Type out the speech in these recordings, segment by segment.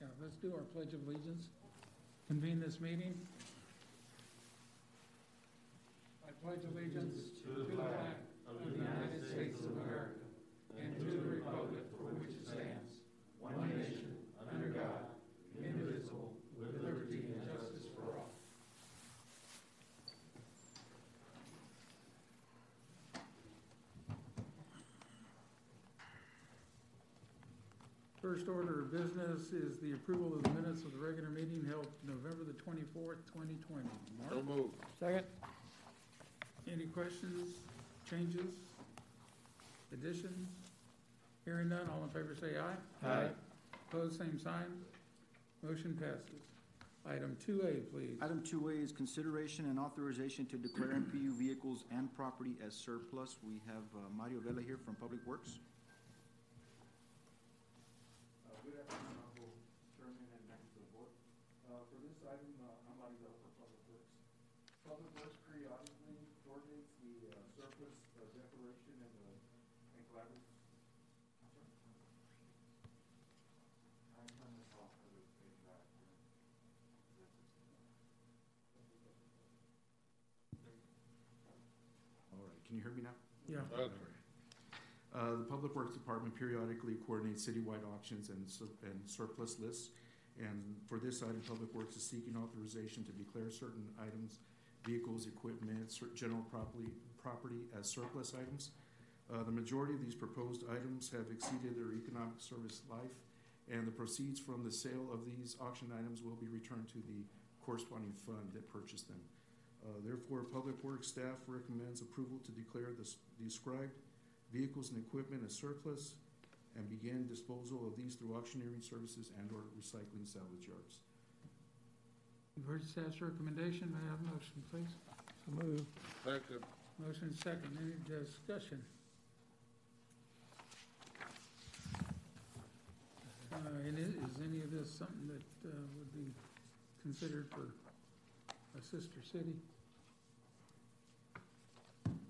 Yeah, let's do our pledge of allegiance. Convene this meeting. I pledge allegiance to the flag of the United States of America and to the republic for which it stands, one nation, under God, indivisible, with liberty and justice for all. First order of business is the approval of the minutes of the regular meeting held November the twenty-fourth, twenty twenty. So Mark, moved. Second? any questions, changes, additions? Hearing none, all in favor say aye. Aye. Opposed, same sign. Motion passes. Item two A, please. Item two A is consideration and authorization to declare MPU vehicles and property as surplus. We have uh, Mario Vela here from Public Works. Uh, Good afternoon, Honorable Chairman and members of the board. Uh, For this item, uh, I'm Mario Vela for Public Works. Public Works periodically coordinates the uh, surplus uh, declaration and the, and collaborative. I'm sorry. I turn this off because it's page back. All right, can you hear me now? Yeah, Okay. Uh, The Public Works Department periodically coordinates citywide auctions and sur- and surplus lists. And for this item, Public Works is seeking authorization to declare certain items, vehicles, equipment, cer- general property, property as surplus items. Uh, The majority of these proposed items have exceeded their economic service life, and the proceeds from the sale of these auction items will be returned to the corresponding fund that purchased them. Uh, Therefore, Public Works staff recommends approval to declare the described vehicles and equipment as surplus and begin disposal of these through auctioneering services and/or recycling salvage yards. you've heard staff's recommendation. May I have a motion, please? So moved. Second. Motion second. Any discussion? Uh, and i- is any of this something that, uh, would be considered for a sister city?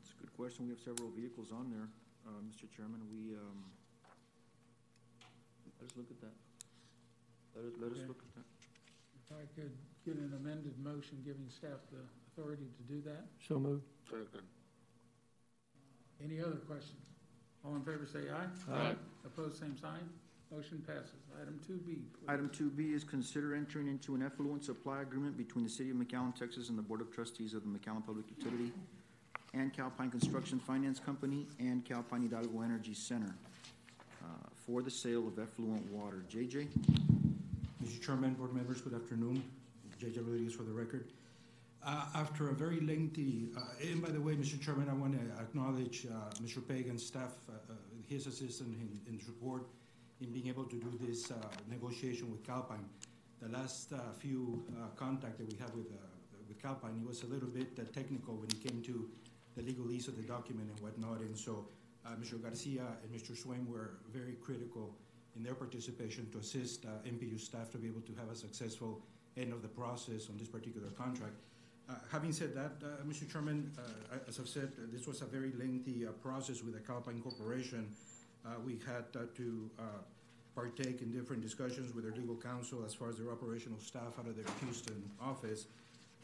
It's a good question. We have several vehicles on there, uh, Mr. Chairman. We, um, let us look at that. Let us, let us Okay. look at that. If I could get an amended motion giving staff the authority to do that. So moved. Second. Any other questions? All in favor say aye. Aye. Opposed, same sign. Motion passes. Item two B, please. Item two B is consider entering into an effluent supply agreement between the City of McAllen, Texas and the Board of Trustees of the McAllen Public Utility and Calpine Construction Finance Company and Calpine Hidalgo Energy Center uh, for the sale of effluent water. JJ? Mr. Chairman, board members, good afternoon. J.J. Rodriguez for the record. Uh, After a very lengthy, uh, and by the way, Mr. Chairman, I want to acknowledge uh, Mr. Pagan's staff, uh, uh, his assistant in in support in being able to do this uh, negotiation with Calpine. The last uh, few uh, contact that we had with, with Calpine, it was a little bit technical when it came to the legalese of the document and whatnot. And so Mr. Garcia and Mr. Swain were very critical in their participation to assist uh, MPU staff to be able to have a successful end of the process on this particular contract. Uh, Having said that, uh, Mr. Chairman, as I've said, this was a very lengthy process with the Calpine Corporation. Uh, We had uh, to uh, partake in different discussions with their legal counsel as far as their operational staff out of their Houston office.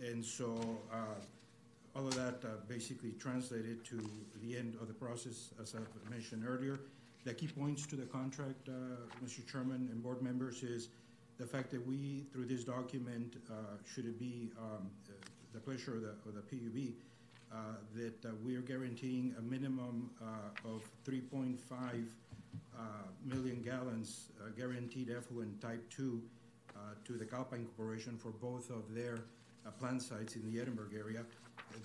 And so all of that basically translated to the end of the process, as I mentioned earlier. The key points to the contract, Mr. Chairman and board members, is the fact that we, through this document, should it be um, the pleasure of the, of the PUB, that uh, we are guaranteeing a minimum uh, of 3.5 uh, million gallons uh, guaranteed effluent type 2 uh, to the Calpine Corporation for both of their uh, plant sites in the Edinburg area.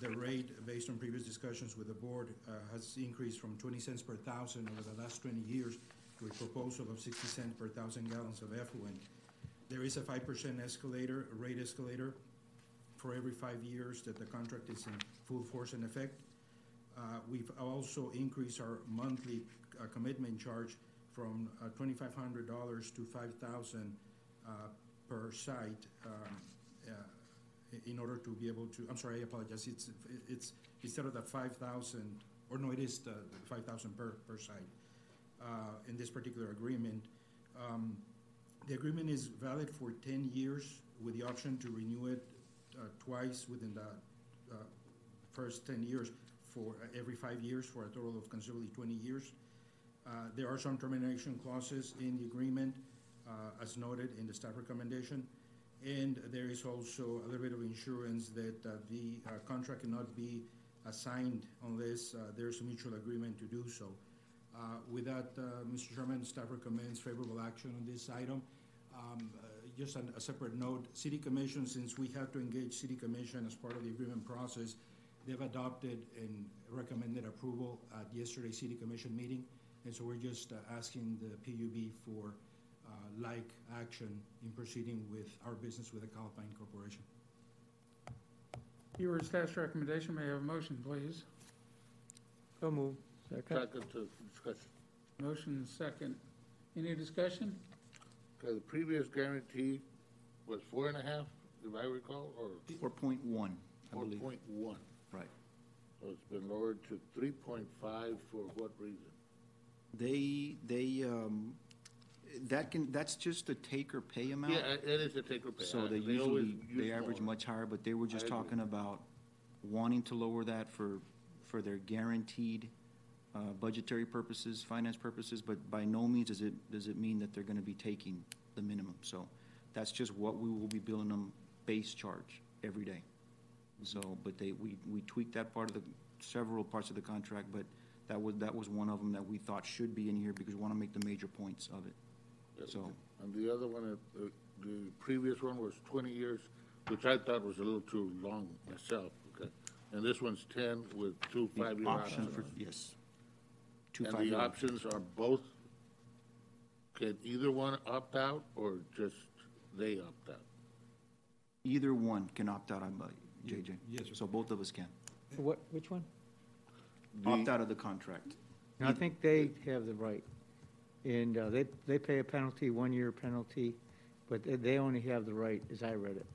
The rate, based on previous discussions with the board, uh, has increased from 20 cents per thousand over the last 20 years to a proposal of 60 cents per thousand gallons of effluent. There is a 5% escalator, rate escalator, for every five years that the contract is in full force and effect. Uh, We've also increased our monthly uh, commitment charge from uh, $2,500 to 5,000 uh, per site um, uh, in order to be able to, I'm sorry, I apologize, it's, it's, instead of the 5,000, or no, it is the 5,000 per, per site uh, in this particular agreement. Um, The agreement is valid for ten years with the option to renew it twice within the uh, first ten years for uh, every five years for a total of considerably twenty years. Uh, There are some termination clauses in the agreement, uh, as noted in the staff recommendation. And there is also a little bit of insurance that uh, the uh, contract cannot be assigned unless uh, there's a mutual agreement to do so. Uh, With that, uh, Mr. Chairman, staff recommends favorable action on this item. Um, uh, Just on a separate note, city commission, since we have to engage city commission as part of the agreement process, they've adopted and recommended approval at yesterday's city commission meeting. And so we're just uh, asking the PUB for uh, like action in proceeding with our business with the Calpine Corporation. You heard staff's recommendation, may I have a motion, please? So move. Second. Second to discussion. Motion second. Any discussion? Okay, the previous guarantee was four and a half, if I recall, or Four point one, I four believe. point one? Right. So it's been lowered to three point five for what reason? They, they, um, that can, that's just a take or pay amount. Yeah, it is a take or pay. So Uh, they always usually, they average more. much higher, but they were just I agree. talking about wanting to lower that for, for their guaranteed, uh, budgetary purposes, finance purposes, but by no means does it, does it mean that they're gonna be taking the minimum. So that's just what we will be billing them base charge every day. So, but they, we, we tweaked that part of the, several parts of the contract, but that was, that was one of them that we thought should be in here because we wanna make the major points of it. So, And the other one, uh, the, the previous one was twenty years, which I thought was a little too long myself, okay? And this one's ten with two the five-year option options. for, yes. Two And the five-year options are both, can either one opt out or just they opt out? Either one can opt out, I'm, uh, JJ. Yes, sir. So both of us can. What, which one? Opt out of the contract. No, I think they have the right. And uh, they, they pay a penalty, one-year penalty, but they- they only have the right, as I read it.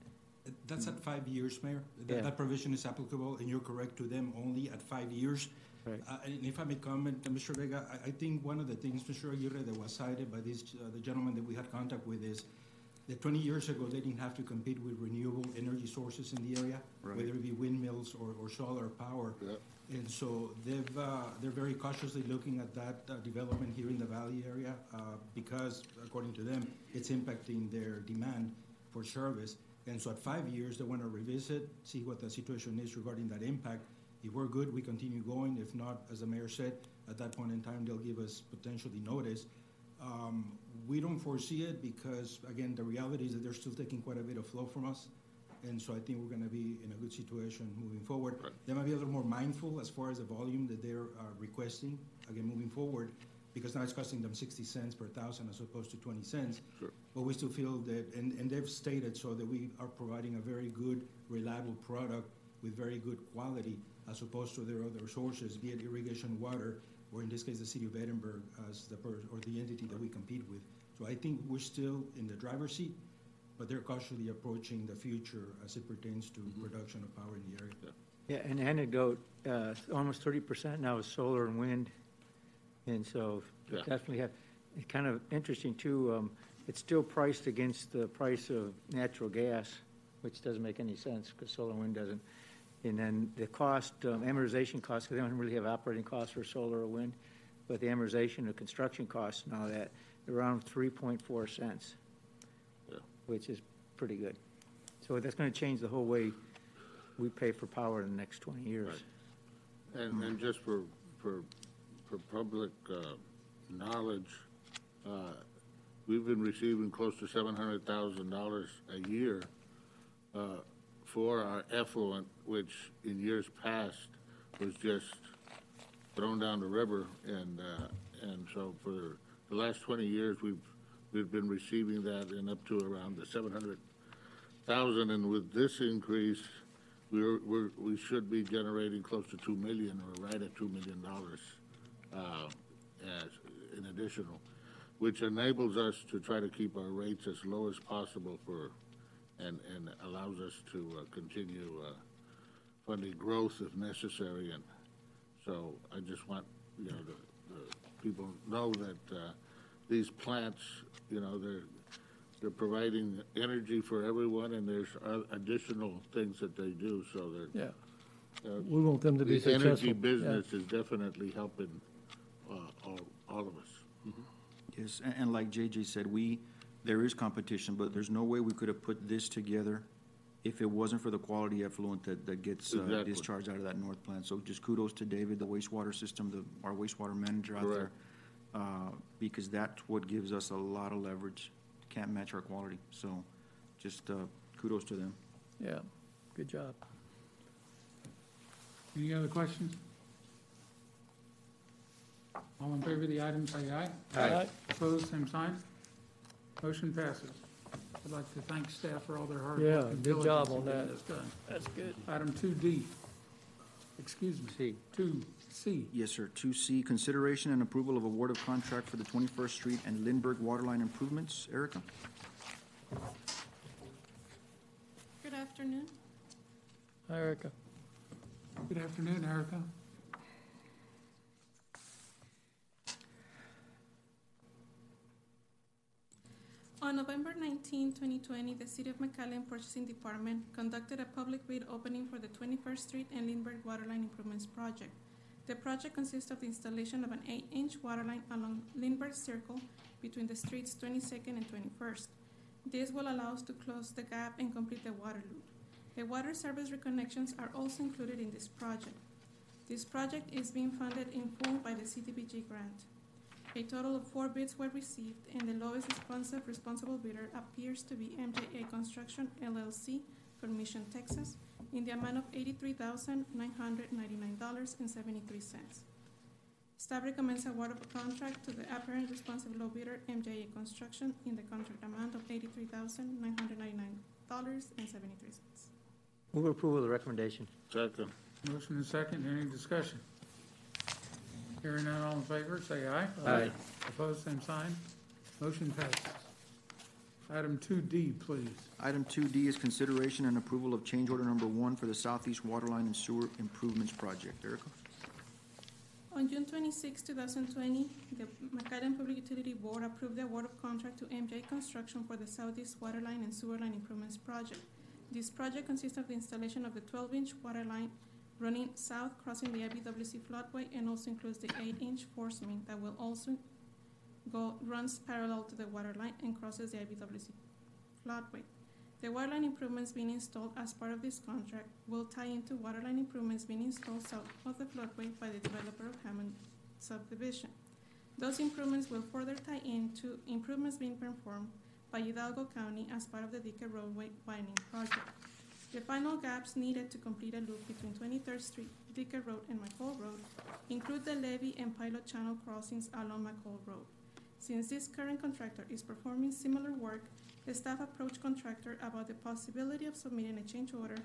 That's at five years, Mayor. Yeah. That, that provision is applicable, and you're correct to them only at five years. Right. Uh, and if I may comment, uh, Mr. Vega, I, I think one of the things, Mr. Aguirre, that was cited by this, uh, the gentleman that we had contact with is that twenty years ago, they didn't have to compete with renewable energy sources in the area, Right. whether it be windmills or, or solar power. And so they've, uh, they're very cautiously looking at that uh, development here in the valley area, uh, because according to them, it's impacting their demand for service. And so at five years, they want to revisit, see what the situation is regarding that impact. If we're good, we continue going. If not, as the mayor said, at that point in time, they'll give us potentially notice. Um, we don't foresee it because, again, the reality is that they're still taking quite a bit of flow from us. And so I think we're gonna be in a good situation moving forward. Right. They might be a little more mindful as far as the volume that they're uh, requesting, again, moving forward, because now it's costing them sixty cents per thousand as opposed to twenty cents. Sure. But we still feel that, and, and they've stated so that we are providing a very good, reliable product with very good quality as opposed to their other sources, be it irrigation water, or in this case, the city of Edinburg as the, per- or the entity that we compete with. So I think we're still in the driver's seat, but they're cautiously approaching the future as it pertains to production of power in the area. Yeah, an anecdote, uh, almost thirty percent now is solar and wind. And so Yeah. definitely have, it's kind of interesting too, um, it's still priced against the price of natural gas, which doesn't make any sense because solar and wind doesn't. And then the cost, um, amortization costs, because they don't really have operating costs for solar or wind, but the amortization, the construction costs and all that, around three point four cents. Yeah. Which is pretty good. So that's gonna change the whole way we pay for power in the next twenty years. And, and just for, for, for public, uh, knowledge, uh, we've been receiving close to seven hundred thousand dollars a year, uh, for our effluent, which in years past was just thrown down the river, and, uh, and so for the last twenty years, we've, we've been receiving that and up to around the seven hundred thousand, and with this increase, we're, we're, we should be generating close to two million, or right at two million dollars, uh, as, an additional, which enables us to try to keep our rates as low as possible for, and, and allows us to, uh, continue, uh, funding growth if necessary, and so I just want, you know, the, the people know that, uh, these plants, you know, they're, they're providing energy for everyone, and there's additional things that they do, so Yeah. uh, We want them to be the energy successful. Yeah. business is definitely helping, uh, all, all of us. Yes, and, and like JJ said, we, there is competition, but there's no way we could have put this together if it wasn't for the quality effluent that, that gets uh, Exactly. discharged out of that north plant. So just kudos to David, the wastewater system, the, our wastewater manager out there. Correct. Uh, because that's what gives us a lot of leverage. Can't match our quality, so just, uh, kudos to them. Yeah, good job. Any other questions? All in favor of the item, say aye. Aye. Opposed, same sign. Motion passes. I'd like to thank staff for all their hard Yeah, work and good job diligence in on getting that. this done. That's good. Item two D, excuse me, See, two C. Yes, sir. Two C, consideration and approval of award of contract for the Twenty-first Street and Lindbergh Waterline Improvements. Erica? Good afternoon. Hi, Erica. Good afternoon, Erica. On November 19, 2020, the City of McAllen Purchasing Department conducted a public bid opening for the 21st Street and Lindbergh Waterline Improvements Project. The project consists of the installation of an 8-inch waterline along Lindbergh Circle between the streets 22nd and 21st. This will allow us to close the gap and complete the water loop. The water service reconnections are also included in this project. This project is being funded in full by the CDBG grant. A total of four bids were received, and the lowest responsive responsible bidder appears to be MJA Construction LLC from Mission, Texas, in the amount of eighty-three thousand nine hundred ninety-nine dollars and seventy-three cents. Staff recommends award of a contract to the apparent responsive low bidder, MJA Construction, in the contract amount of eighty-three thousand nine hundred ninety-nine dollars and seventy-three cents. move approval of the recommendation. Second, Motion and second, any discussion? Hearing none, all in favor, say aye. Aye. Opposed, same sign. Motion passes. Item two D, please. Item two D is consideration and approval of change order number one for the Southeast Waterline and Sewer Improvements Project. Erica? On June 26, 2020, the McAllen Public Utility Board approved the award of contract to MJ Construction for the Southeast Water Line and Sewer Line Improvements Project. This project consists of the installation of the 12-inch water line running south crossing the IBWC floodway and also includes the 8-inch force main that will also go, runs parallel to the water line and crosses the IBWC floodway. The waterline improvements being installed as part of this contract will tie into waterline improvements being installed south of the floodway by the developer of Hammond subdivision. Those improvements will further tie into improvements being performed by Hidalgo County as part of the Dicker roadway widening project. The final gaps needed to complete a loop between 23rd Street, Dicker Road, and McCall Road include the levee and pilot channel crossings along McCall Road. Since this current contractor is performing similar work, the staff approached contractor about the possibility of submitting a change order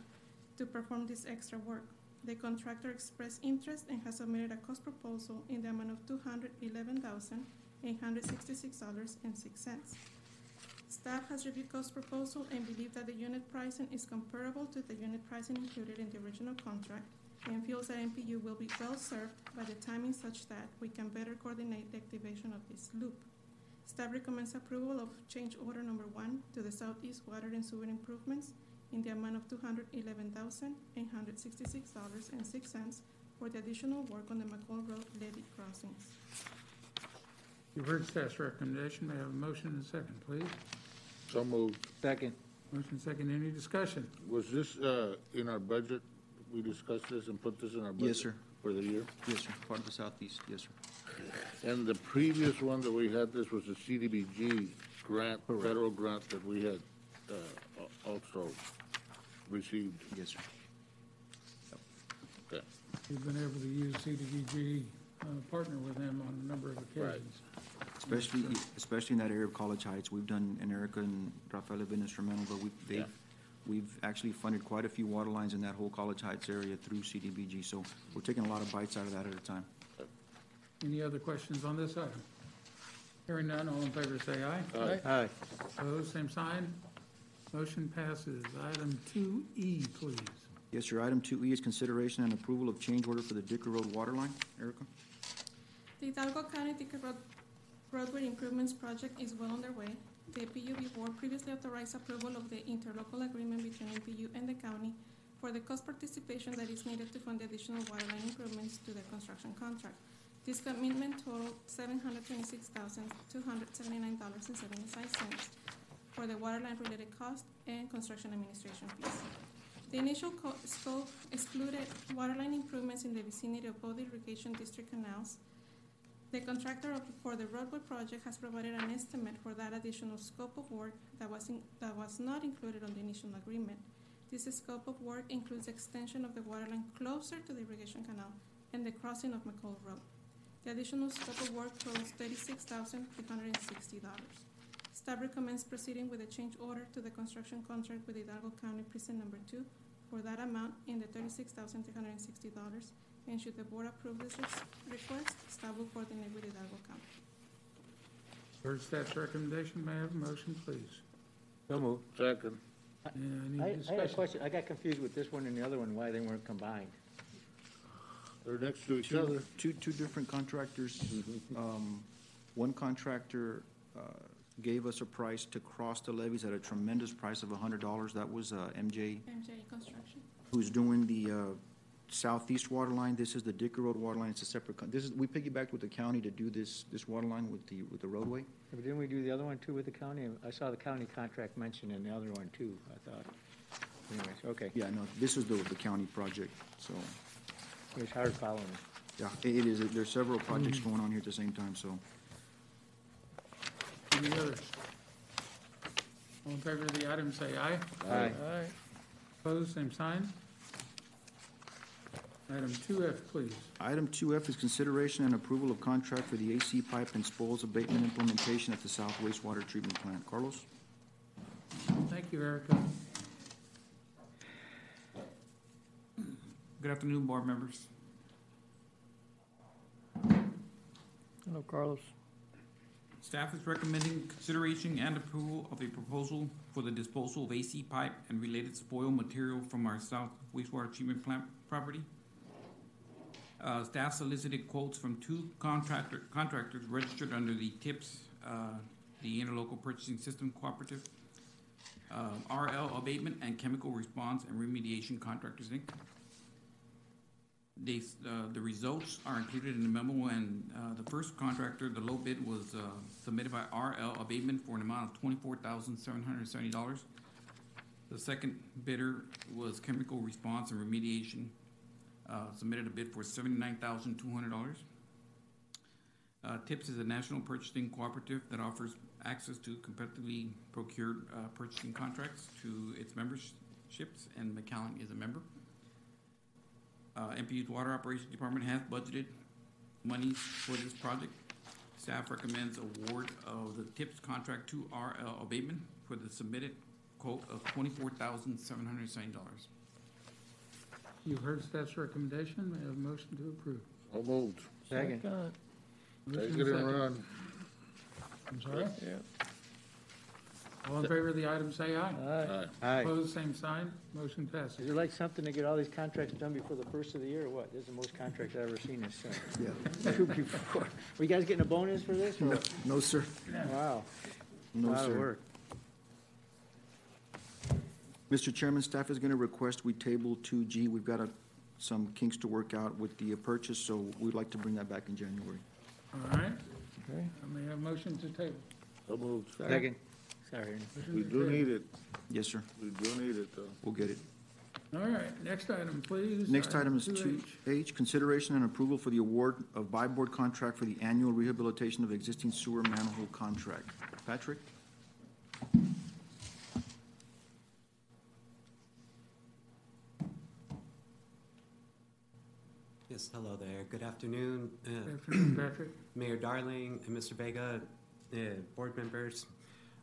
to perform this extra work. The contractor expressed interest and has submitted a cost proposal in the amount of $211,866.06. Staff has reviewed cost proposal and believe that the unit pricing is comparable to the unit pricing included in the original contract and feels that MPU will be well served by the timing such that we can better coordinate the activation of this loop. Staff recommends approval of change order number one to the Southeast Water and Sewer Improvements in the amount of two hundred eleven thousand eight hundred sixty-six dollars and six cents for the additional work on the McCall Road levee crossings. You've heard staff's recommendation, may I have a motion and a second, please? So moved. Second, Motion second, any discussion? Was this, uh, in our budget? We discussed this and put this in our budget? Yes, sir. For the year? Yes, sir. Part of the Southeast, yes, sir. And the previous one that we had, this was the CDBG grant, federal grant that we had, uh, al- also received. Yes, sir. Okay. We've been able to use CDBG, uh, partner with them on a number of occasions. Especially, especially in that area of College Heights. We've done, and Erica and Rafael have been instrumental, but we've, Yeah. they've, we've actually funded quite a few water lines in that whole College Heights area through CDBG. So we're taking a lot of bites out of that at a time. Any other questions on this item? Hearing none, all in favor say aye. Aye. aye, Opposed, same sign. Motion passes. Item two E, please. Yes, sir. Item two E is consideration and approval of change order for the Dicker Road water line. Erica? The Hidalgo County Dicker Road roadway improvements project is well underway. The PUB board previously authorized approval of the interlocal agreement between MPU and the county for the cost participation that is needed to fund the additional waterline improvements to the construction contract. This commitment totaled seven hundred twenty-six thousand, two hundred seventy-nine dollars and seventy-five cents for the waterline related cost and construction administration fees. The initial co- scope excluded waterline improvements in the vicinity of both irrigation district canals. The contractor for the roadway project has provided an estimate for that additional scope of work that was in, that was not included on the initial agreement. This scope of work includes extension of the waterline closer to the irrigation canal and the crossing of McCall Road. The additional scope of work totals thirty-six thousand three hundred and sixty dollars. Staff recommends proceeding with a change order to the construction contract with Hidalgo County Precinct Number Two for that amount in the thirty-six thousand three hundred and sixty dollars. And should the board approve this res- request, staff will coordinate with Hidalgo County. Heard staff's recommendation, may I have a motion, please? So moved. Second. Yeah, I, I had a discussion? question, I got confused with this one and the other one, why they weren't combined. They're next to each Two, other. two, two different contractors. Um, One contractor uh, gave us a price to cross the levees at a tremendous price of hundred dollars. That was uh, MJ, MJ Construction. who's doing the uh, southeast water line. This is the Dicker Road water line. It's a separate, con- this is, we piggybacked with the county to do this, this water line with the, with the roadway. But didn't we do the other one too with the county? I saw the county contract mentioned in the other one too, I thought. Anyways, okay, Yeah, no, this is the, the county project, so, it was hard following. yeah, it it is. There's several projects mm-hmm. going on here at the same time, so. Any others? All in favor of the item, say aye. Aye. Aye. Opposed, same sign. Item two F, please. Item two F is consideration and approval of contract for the AC pipe and spoils abatement implementation at the South Wastewater Treatment Plant. Carlos? Thank you, Erica. Good afternoon, board members. Hello, Carlos. Staff is recommending consideration and approval of a proposal for the disposal of AC pipe and related spoil material from our south wastewater treatment plant property. Uh, staff solicited quotes from two contractor, contractors registered under the TIPS, uh, the Interlocal Purchasing System Cooperative, uh, RL Abatement and Chemical Response and Remediation Contractors, Inc. They, uh, the results are included in the memo, and, uh, the first contractor, the low bid was, uh, submitted by RL Abatement for an amount of twenty-four thousand seven hundred seventy dollars. The second bidder was Chemical Response and Remediation, uh, submitted a bid for $79,200. Uh, TIPS is a national purchasing cooperative that offers access to competitively procured uh, purchasing contracts to its memberships, and McAllen is a member. Uh, MPU's Water Operations Department has budgeted monies for this project. Staff recommends award of the TIPS contract to RL Abatement for the submitted quote of $24,770. You've heard staff's recommendation, may I have a motion to approve? So moved. Second. Take Motion it and second. run. I'm sorry? Yeah. All in favor of the item, say aye. Aye. Aye. Aye. Opposed, same sign. Motion Is passes. it like something to get all these contracts done before the first of the year or what? This is the most contracts I've ever seen this, uh, Yeah. two before. Were you guys getting a bonus for this? or- No, no, sir. Wow, No, lot of sir. work. Mr. Chairman, staff is gonna request we table two G. We've got a, some kinks to work out with the purchase, so we'd like to bring that back in January. All right, Okay. I may have a motion to table. So moved. Second. Sorry. We do need it. Yes, sir. We do need it, though. We'll get it. All right, next item, please. Next item is 2H. two H, consideration and approval for the award of buy board contract for the annual rehabilitation of existing sewer manhole contract. Patrick? Yes, hello there. Good afternoon, uh, Good afternoon, Patrick. Mayor Darling and Mr. Vega, uh, board members.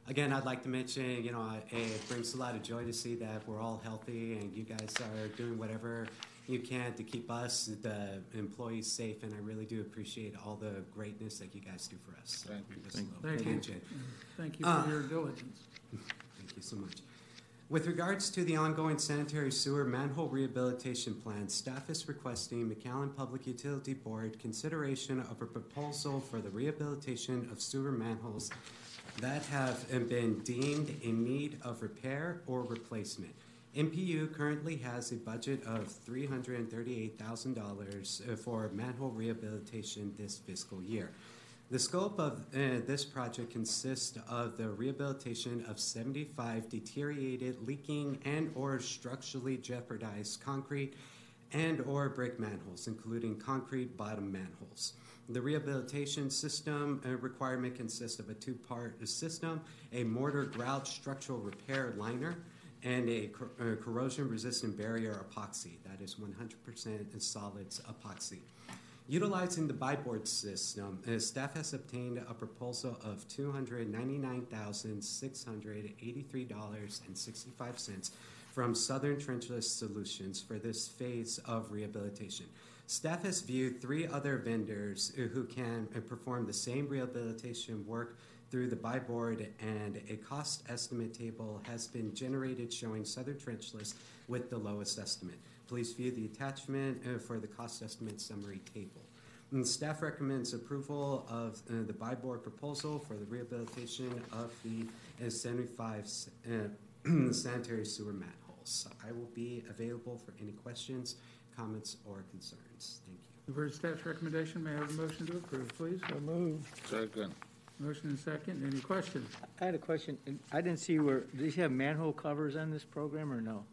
Again, I'd like to mention, you know, I- it brings a lot of joy to see that we're all healthy and you guys are doing whatever you can to keep us, the employees, safe, and I really do appreciate all the greatness that you guys do for us. Thank you. Thank little Thank you. tangent. Thank you for your diligence. Thank you so much. With regards to the ongoing sanitary sewer manhole rehabilitation plan, staff is requesting McAllen Public Utility Board consideration of a proposal for the rehabilitation of sewer manholes that have been deemed in need of repair or replacement. MPU currently has a budget of $338,000 uh, for manhole rehabilitation this fiscal year. The scope of uh, this project consists of the rehabilitation of 75 deteriorated, leaking, and/or structurally jeopardized concrete and/or brick manholes, including concrete bottom manholes. The rehabilitation system uh, requirement consists of a two-part system: a mortar grout structural repair liner and a uh, corrosion-resistant barrier epoxy. That is 100% solids epoxy. Utilizing the buy board system, uh, staff has obtained a proposal of $299,683.65 from Southern Trenchless Solutions for this phase of rehabilitation. Staff has viewed three other vendors uh, who can uh, perform the same rehabilitation work through the buy board, and a cost estimate table has been generated showing Southern Trenchless with the lowest estimate. Please view the attachment uh, for the cost estimate summary table. And staff recommends approval of uh, the buy board proposal for the rehabilitation of the uh, 75 uh, sanitary sewer manholes. I will be available for any questions, comments, or concerns. Thank you. You've heard staff's recommendation. May I have a motion to approve, please? So moved. Second. Motion and second. Any questions? I had a question. I didn't see where, do you have manhole covers on this program or no?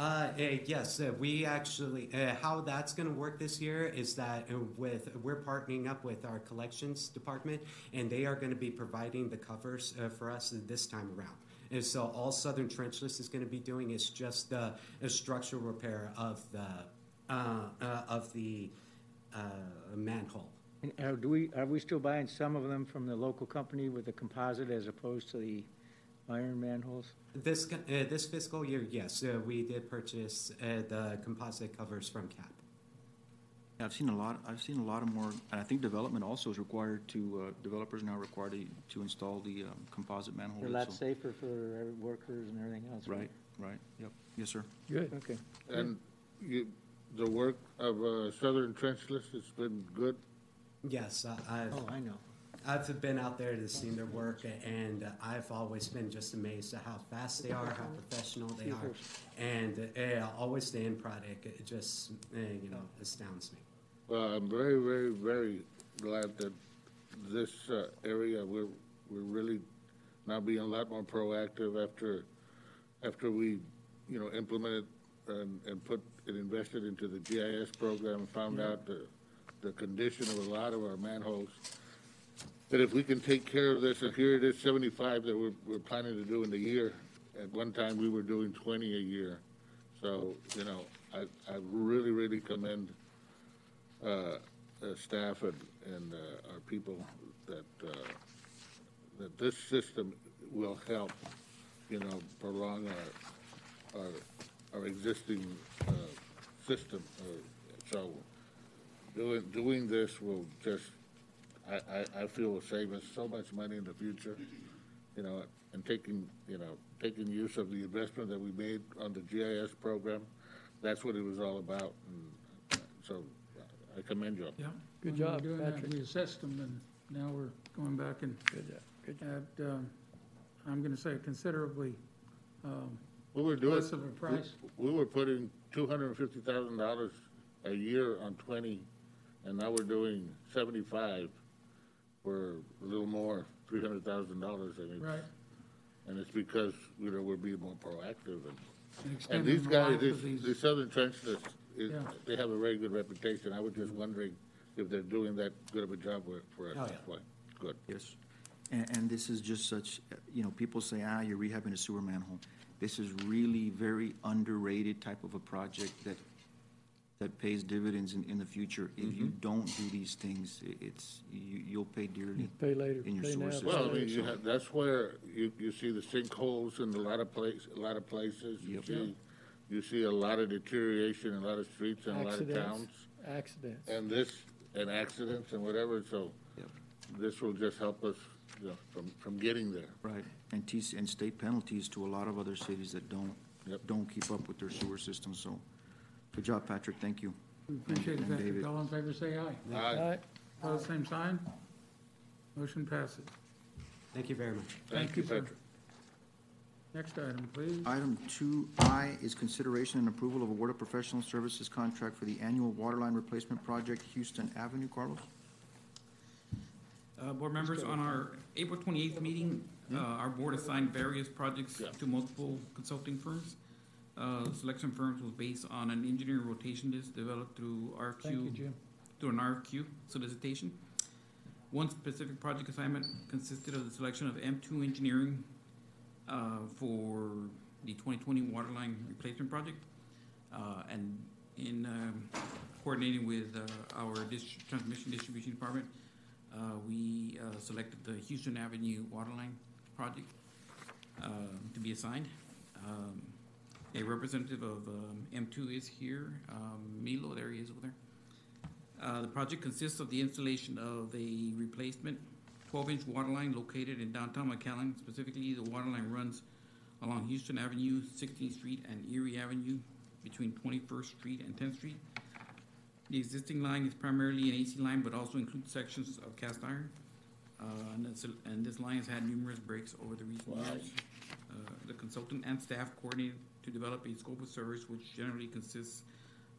Uh, eh, yes, uh, we actually, uh, how that's going to work this year is that uh, with we're partnering up with our collections department, and they are going to be providing the covers uh, for us this time around. And so all Southern Trenchless is going to be doing is just uh, a structural repair of the uh, uh, of the uh, manhole. And are, do we, are we still buying some of them from the local company with the composite as opposed to the iron manholes? This uh, this fiscal year, yes, uh, we did purchase uh, the composite covers from CAP. Yeah, I've seen a lot, I've seen a lot of more, and I think development also is required to, uh, developers now required to, to install the um, composite manhole. They're a lot so- safer for workers and everything else. Right, right, yep, yes, sir. Good. Okay. And you, the work of uh, Southern Trenchless has been good? Yes, I- I've Oh, I know. I've been out there to see their work, and I've always been just amazed at how fast they are, how professional they are, and uh, always the end product it just uh, you know astounds me. Well, I'm very, very, very glad that this uh, area, we're, we're really now being a lot more proactive after, after we, you know, implemented and, and put and invested into the GIS program, and found out the, the condition of a lot of our manholes. That if we can take care of this, and here it is seventy-five that we're, we're planning to do in the year. At one time, we were doing twenty a year. So, you know, I, I really, really commend uh, uh, staff and, and uh, our people that, uh, that this system will help, you know, prolong our, our, our existing uh, system. Uh, So doing, doing this will just, I, I, I feel will save us so much money in the future, you know, and taking, you know, taking use of the investment that we made on the GIS program. That's what it was all about. And uh, so I commend you. Yeah. Good When we job, doing that, Patrick. We assessed them, and now we're going back and Good job. Good job. at, um, I'm gonna say considerably, um, We were doing, less of a price. we were putting two hundred and fifty thousand dollars a year on twenty, and now we're doing seventy-five for a little more, three hundred thousand dollars, and it's, Right. and it's because, you know, we're being more proactive, and, and and extending these the guys, life this, of these. the Southern Trenchless, is, Yeah. they have a very good reputation, I was just wondering if they're doing that good of a job with, for us, Oh, yeah. that's why, good. Yes. And, and this is just such, uh, you know, people say, ah, you're rehabbing a sewer manhole. This is really very underrated type of a project that, that pays dividends in, in the future. If you mm-hmm. don't do these things, i- it's, you, you'll pay dearly. Pay later, In your pay now. sources. Well, I mean, you have, that's where you, you see the sinkholes in a lot of place, a lot of places. You Yep. see, you see a lot of deterioration in a lot of streets and a lot of Accidents. towns. Accidents. And this, and accidents and whatever, so Yep. this will just help us, you know, from, from getting there. Right. And penalties and state penalties to a lot of other cities that don't, Yep. don't keep up with their sewer system, so, good job, Patrick, thank you. We Appreciate it, And Patrick. David. All in favor, say aye. Aye. Opposed, same sign. Motion passes. Thank you very much. Thank you, sir. Patrick. Next item, please. Item two I is consideration and approval of award of professional services contract for the annual waterline replacement project, Houston Avenue, Carlos? Uh, board members, on our April twenty-eighth meeting, uh, our board assigned various projects Yeah. to multiple consulting firms. Uh, selection firms was based on an engineering rotation list developed through RFQ. Thank you, Jim. through an RFQ solicitation. One specific project assignment consisted of the selection of M2 Engineering uh, for the 2020 waterline replacement project. Uh, And in um, coordinating with uh, our dis- transmission distribution department, uh, we uh, selected the Houston Avenue waterline project uh, to be assigned. Um, A representative of um, M2 is here, um, Milo, there he is over there. Uh, the project consists of the installation of a replacement twelve-inch water line located in downtown McAllen. Specifically, the water line runs along Houston Avenue, Sixteenth Street, and Erie Avenue between Twenty-first Street and Tenth Street. The existing line is primarily an AC line, but also includes sections of cast iron. Uh, and this, and this line has had numerous breaks over the recent years. Uh, the consultant and staff coordinated to develop a scope of service which generally consists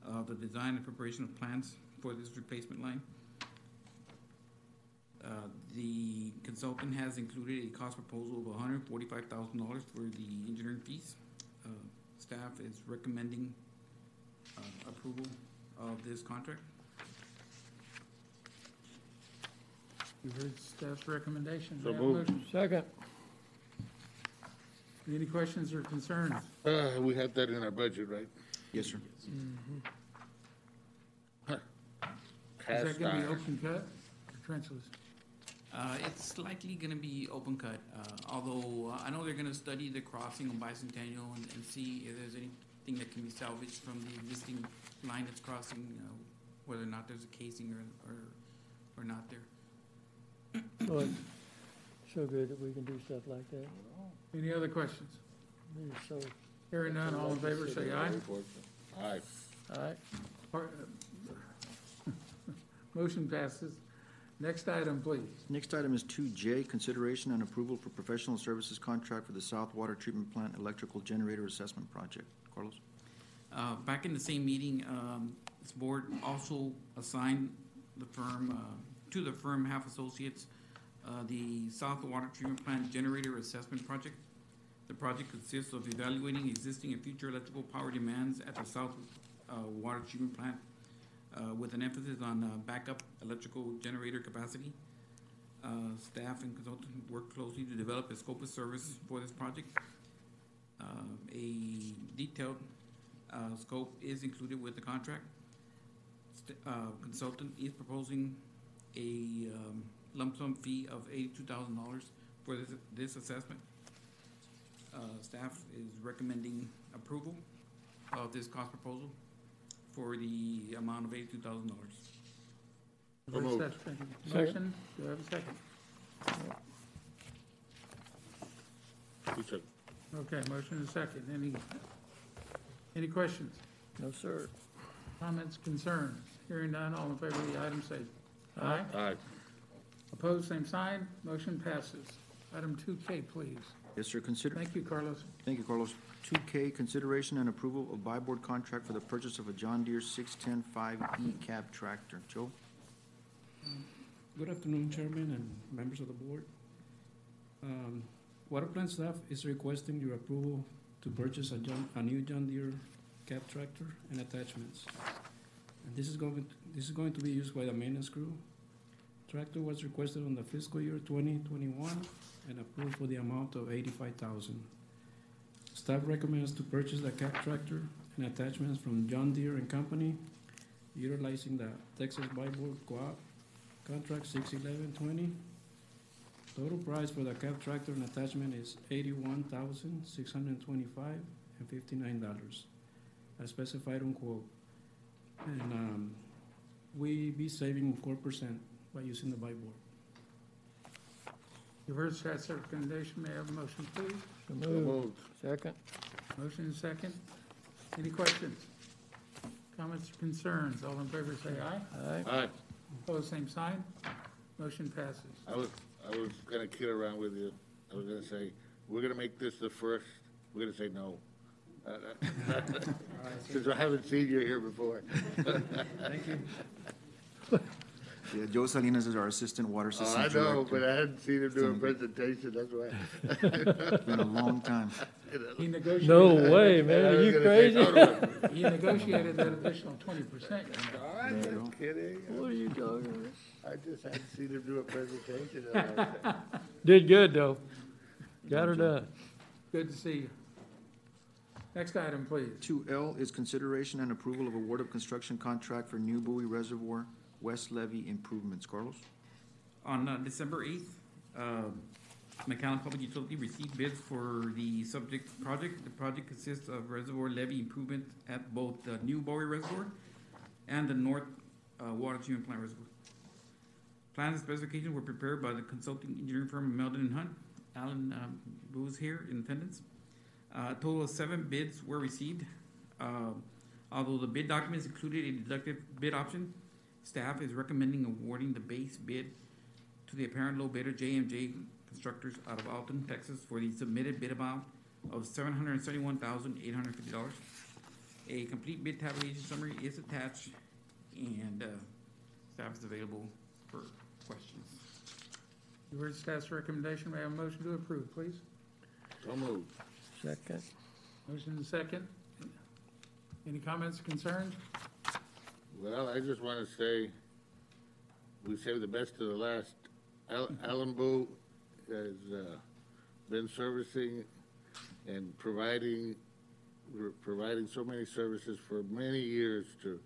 of the design and preparation of plans for this replacement line. Uh, The consultant has included a cost proposal of hundred and forty-five thousand dollars for the engineering fees. Uh, Staff is recommending uh, approval of this contract. You heard staff's recommendation. So May I have a moved. motion? Second. Any questions or concerns? Uh, we had that in our budget, right? Yes, sir. Is Cast that gonna be iron. open cut or trenchless? Uh, It's likely gonna be open cut, uh, although uh, I know they're gonna study the crossing on Bicentennial and and see if there's anything that can be salvaged from the existing line that's crossing, uh, whether or not there's a casing or, or, or not there. Well, it's so good that we can do stuff like that. Any other questions? So. Hearing none, all in favor, say aye. Aye. Aye. Par- uh, Motion passes. Next item, please. Next item is two J, consideration and approval for professional services contract for the South Water Treatment Plant Electrical Generator Assessment Project. Carlos? Uh, Back in the same meeting, um, this board also assigned the firm, uh, to the firm Halff Associates, uh, the South Water Treatment Plant Generator Assessment Project. The project consists of evaluating existing and future electrical power demands at the South uh, Water Treatment Plant uh, with an emphasis on uh, backup electrical generator capacity. Uh, Staff and consultant work closely to develop a scope of service for this project. A detailed scope is included with the contract. St- Consultant is proposing a um, lump sum fee of eighty-two thousand dollars for this, this assessment. Uh, Staff is recommending approval of this cost proposal for the amount of eighty-two thousand dollars. So moved. Motion, do I have a second? He took- Okay, motion and second. Any, any questions? No, sir. Comments, concerns? Hearing none, all in favor of the item say aye. Aye. Opposed, same sign. Motion passes. Item two K, please. Yes, sir, consider, Thank you, Carlos. thank you, Carlos. Two K, consideration and approval of buy board contract for the purchase of a John Deere six-ten five E cab tractor. Joe? Good afternoon, Chairman and members of the board. Um, Water plant staff is requesting your approval to purchase a John, a new John Deere cab tractor and attachments. And this is going, this is going to be used by the maintenance crew. Tractor was requested on the fiscal year twenty twenty-one and approved for the amount of eighty-five thousand. Staff recommends to purchase the cab tractor and attachments from John Deere and Company utilizing the Texas Board Co-op Contract six eleven twenty. Total price for the cab tractor and attachment is eighty-one thousand, six hundred and twenty-five and fifty-nine dollars, as specified on quote. And, um, we be saving four percent by using the whiteboard. board. You've heard staff's recommendation, may I have a motion, please? So So moved. moved. Second. Motion and second. Any questions? Comments or concerns? All in favor say aye. Aye. All right, Opposed, same sign. Motion passes. I was, I was gonna kid around with you. I was gonna say, we're gonna make this the first, we're gonna say no. Uh, Since I haven't seen you here before. Yeah, Joe Salinas is our Assistant Water Oh, System I Director. know, but I hadn't seen him do a presentation, that's why. It's been a long time. He negotiated. No way, man. Are you crazy? no. He negotiated that additional twenty percent. I'm just kidding. What are you talking about? I just hadn't seen him do a presentation. and I was- Did good, though. Got her done. Good to see you. Next item, please. Two L is consideration and approval of award of construction contract for New Bowie Reservoir West Levee improvements. Carlos? On uh, December eighth, McAllen Public Utility received bids for the subject project. The project consists of reservoir levee improvement at both the New Bowie Reservoir and the North uh, Water Treatment Plant Reservoir. Plans and specifications were prepared by the consulting engineering firm Melden and Hunt. Alan um, Boo is here in attendance. Uh, A total of seven bids were received. Uh, Although the bid documents included a deductive bid option, staff is recommending awarding the base bid to the apparent low bidder, JMJ Constructors out of Alton, Texas, for the submitted bid amount of seven hundred and seventy-one thousand, eight hundred and fifty dollars. A complete bid tabulation summary is attached, and, uh, staff is available for questions. You heard staff's recommendation, may I have a motion to approve, please? So moved. Second. Motion and second. Any comments, or concerns? Well, I just want to say, we saved the best to the last. Al- Alan Boo has uh, been servicing and providing, providing so many services for many years to,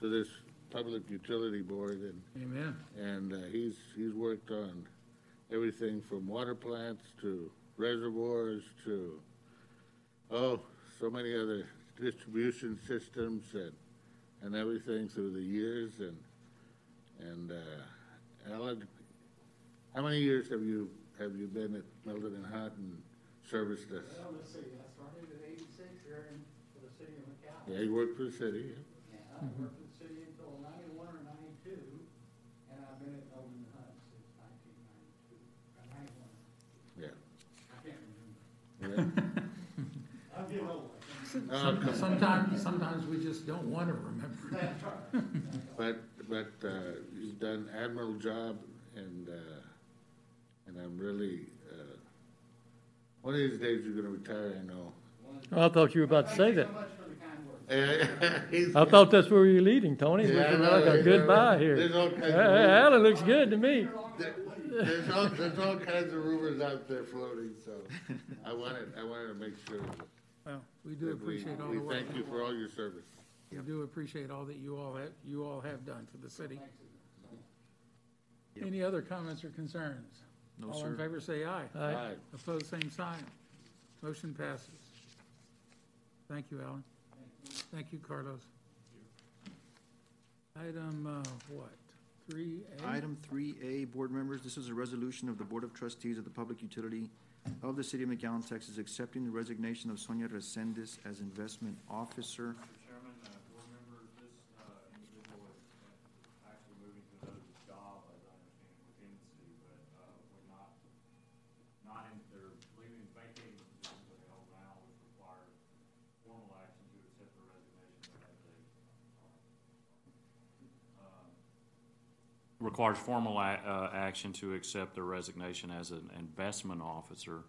to this public utility board, and, Amen. and uh, he's, he's worked on everything from water plants to reservoirs to, oh, so many other distribution systems and, and everything through the years, and, and, uh, Alan, how many years have you, have you been at Melden and Hunt and serviced us? Well, let's see, I started at eighty-six here in, for the city of McAllen. Yeah, you worked for the city, And I worked for the city until ninety-one or ninety-two, and I've been at Melden and Hunt since nineteen ninety-two, or ninety-one. yeah. I can't remember. Yeah. I'm getting old. Come on. Sometimes, sometimes we just don't want to remember. That's right. But, but, uh, you've done admirable job, and, uh, and I'm really, uh, one of these days you're gonna retire, I know. I thought you were about to say that. Thank you so much for the kind words. He's- I thought that's where you were leading, Tony. Yeah, I Looking know, like a yeah, goodbye there's here. all kinds of rumors. Alan looks good to me. There's all, there's all kinds of rumors out there floating, so I wanted, I wanted to make sure Well, we do that we, appreciate all we the work. thank you for all your service. We do appreciate all that you all have, you all have done for the city. Any other comments or concerns? No, All in sir. favor, say aye. Aye. Opposed, same sign. Motion passes. Thank you, Alan. Thank you, Carlos. Item, uh, what, three A? Item three A, board members, this is a resolution of the Board of Trustees of the Public Utility of the City of McAllen, Texas, accepting the resignation of Sonia Resendez as investment officer. Chairman, uh, board members, this, uh, individual is actually moving to another job, as I understand, within the city, but, uh, we're not, not in, they're leaving vacating the position that they hold now, which requires formal action to accept the resignation as a, uh, requires formal a- uh, action to accept the resignation as an investment officer.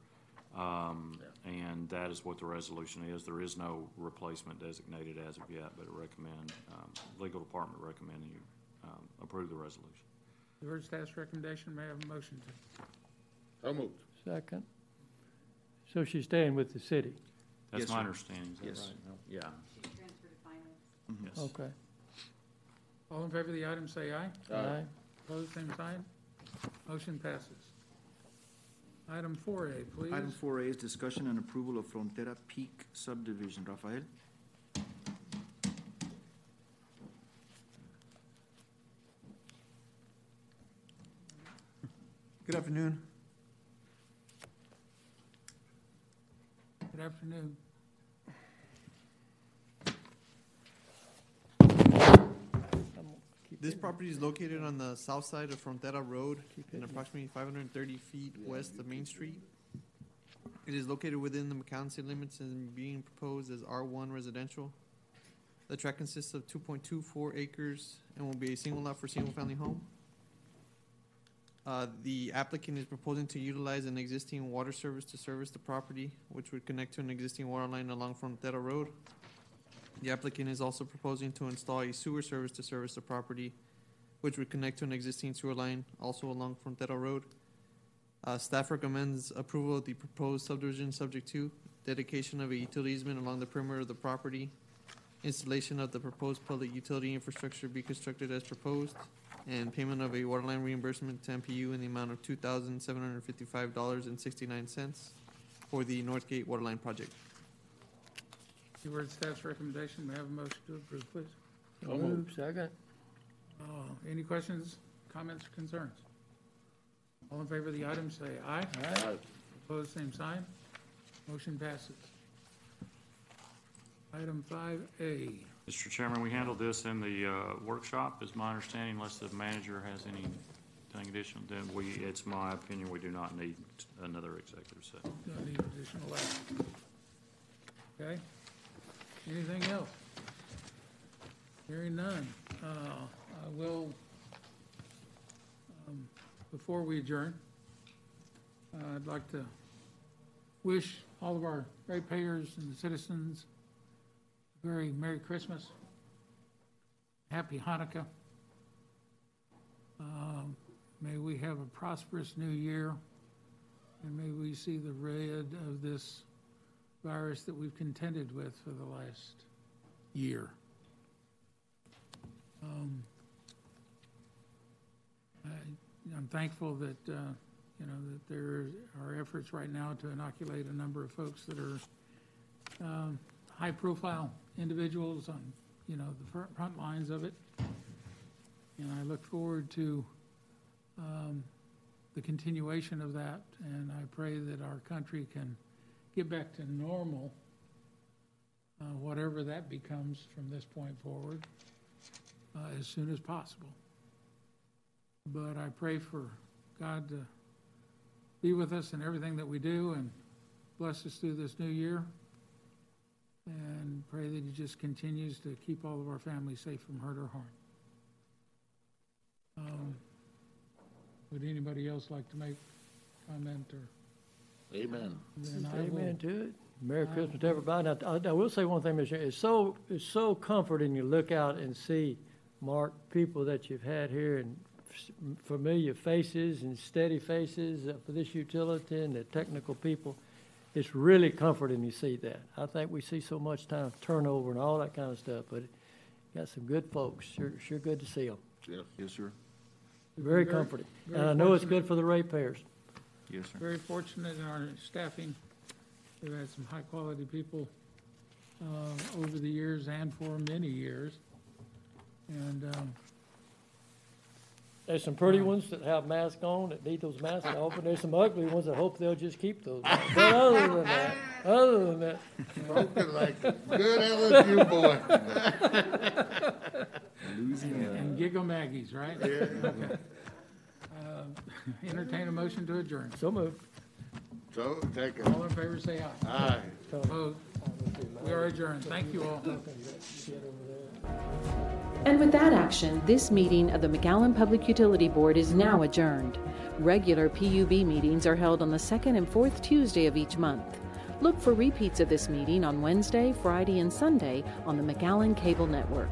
Um, and that is what the resolution is. There is no replacement designated as of yet, but it recommend, um, legal department recommending you, um, approve the resolution. You heard staff's recommendation, may I have a motion to? So moved. Second. So she's staying with the city? That's Yes, my sir. understanding, is Yes. that right? No? Yeah. Yes. Okay. All in favor of the item, say aye. Aye. Opposed, same sign. Motion passes. Item 4A, please. Item 4A is discussion and approval of Frontera Peak subdivision. Rafael? Good afternoon. Good afternoon. This property is located on the south side of Frontera Road and approximately five hundred and thirty feet west of Main Street. It is located within the McAllen city limits and being proposed as R one residential. The tract consists of two point two four acres and will be a single lot for single-family home. Uh, the applicant is proposing to utilize an existing water service to service the property, which would connect to an existing water line along Frontera Road. The applicant is also proposing to install a sewer service to service the property, which would connect to an existing sewer line also along Frontera Road. Uh, staff recommends approval of the proposed subdivision subject to dedication of a utility easement along the perimeter of the property, installation of the proposed public utility infrastructure be constructed as proposed, and payment of a waterline reimbursement to MPU in the amount of two thousand seven hundred fifty-five dollars and sixty-nine cents for the Northgate Waterline project. You heard staff's recommendation, may I have a motion to approve, please? So moved. Second. Uh, Any questions, comments, or concerns? All in favor of the item, say aye. Aye. Opposed, same sign. Motion passes. Item five A. Mr. Chairman, we handled this in the uh, workshop, is my understanding, unless the manager has anything additional, then we, it's my opinion, we do not need another executive session. Don't need additional action. Okay? Anything else? Hearing none. Uh, I will, um, before we adjourn, uh, I'd like to wish all of our ratepayers and the citizens a very Merry Christmas, Happy Hanukkah. Um, May we have a prosperous new year, and may we see the red of this virus that we've contended with for the last year. Um, I, I'm thankful that, uh, you know, that there are efforts right now to inoculate a number of folks that are um, high-profile individuals on, you know, the front, front lines of it. And I look forward to um, the continuation of that, and I pray that our country can get back to normal, uh, whatever that becomes from this point forward, uh, as soon as possible. But I pray for God to be with us in everything that we do and bless us through this new year. And pray that He just continues to keep all of our families safe from hurt or harm. Um, would anybody else like to make a comment or? Amen. then Amen to it. Merry Christmas to everybody. Now, I, I will say one thing, Mr. It's so, it's so comforting to look out and see, Mark, people that you've had here and f- familiar faces and steady faces for this utility and the technical people. It's really comforting to see that. I think we see so much time turnover and all that kind of stuff, but got some good folks. Sure, sure good to see them. Yes. Yes, sir. Very Very- comforting. very And I know it's good for the ratepayers. Yes, sir. Very fortunate in our staffing. We've had some high-quality people uh, over the years and for many years. And um, There's some pretty ones that have masks on, that need those masks off, and there's some ugly ones that hope they'll just keep those. on. But other than that, other than that, Spoken like a good LSU boy. Losing and giggle Maggies, right? Okay. Entertain a motion to adjourn. so moved. So, take it. All in favor, say aye. Aye. Opposed? We are adjourned. Thank you all. And with that action, this meeting of the McAllen Public Utility Board is now adjourned. Regular PUB meetings are held on the second and fourth Tuesday of each month. Look for repeats of this meeting on Wednesday, Friday, and Sunday on the McAllen Cable Network.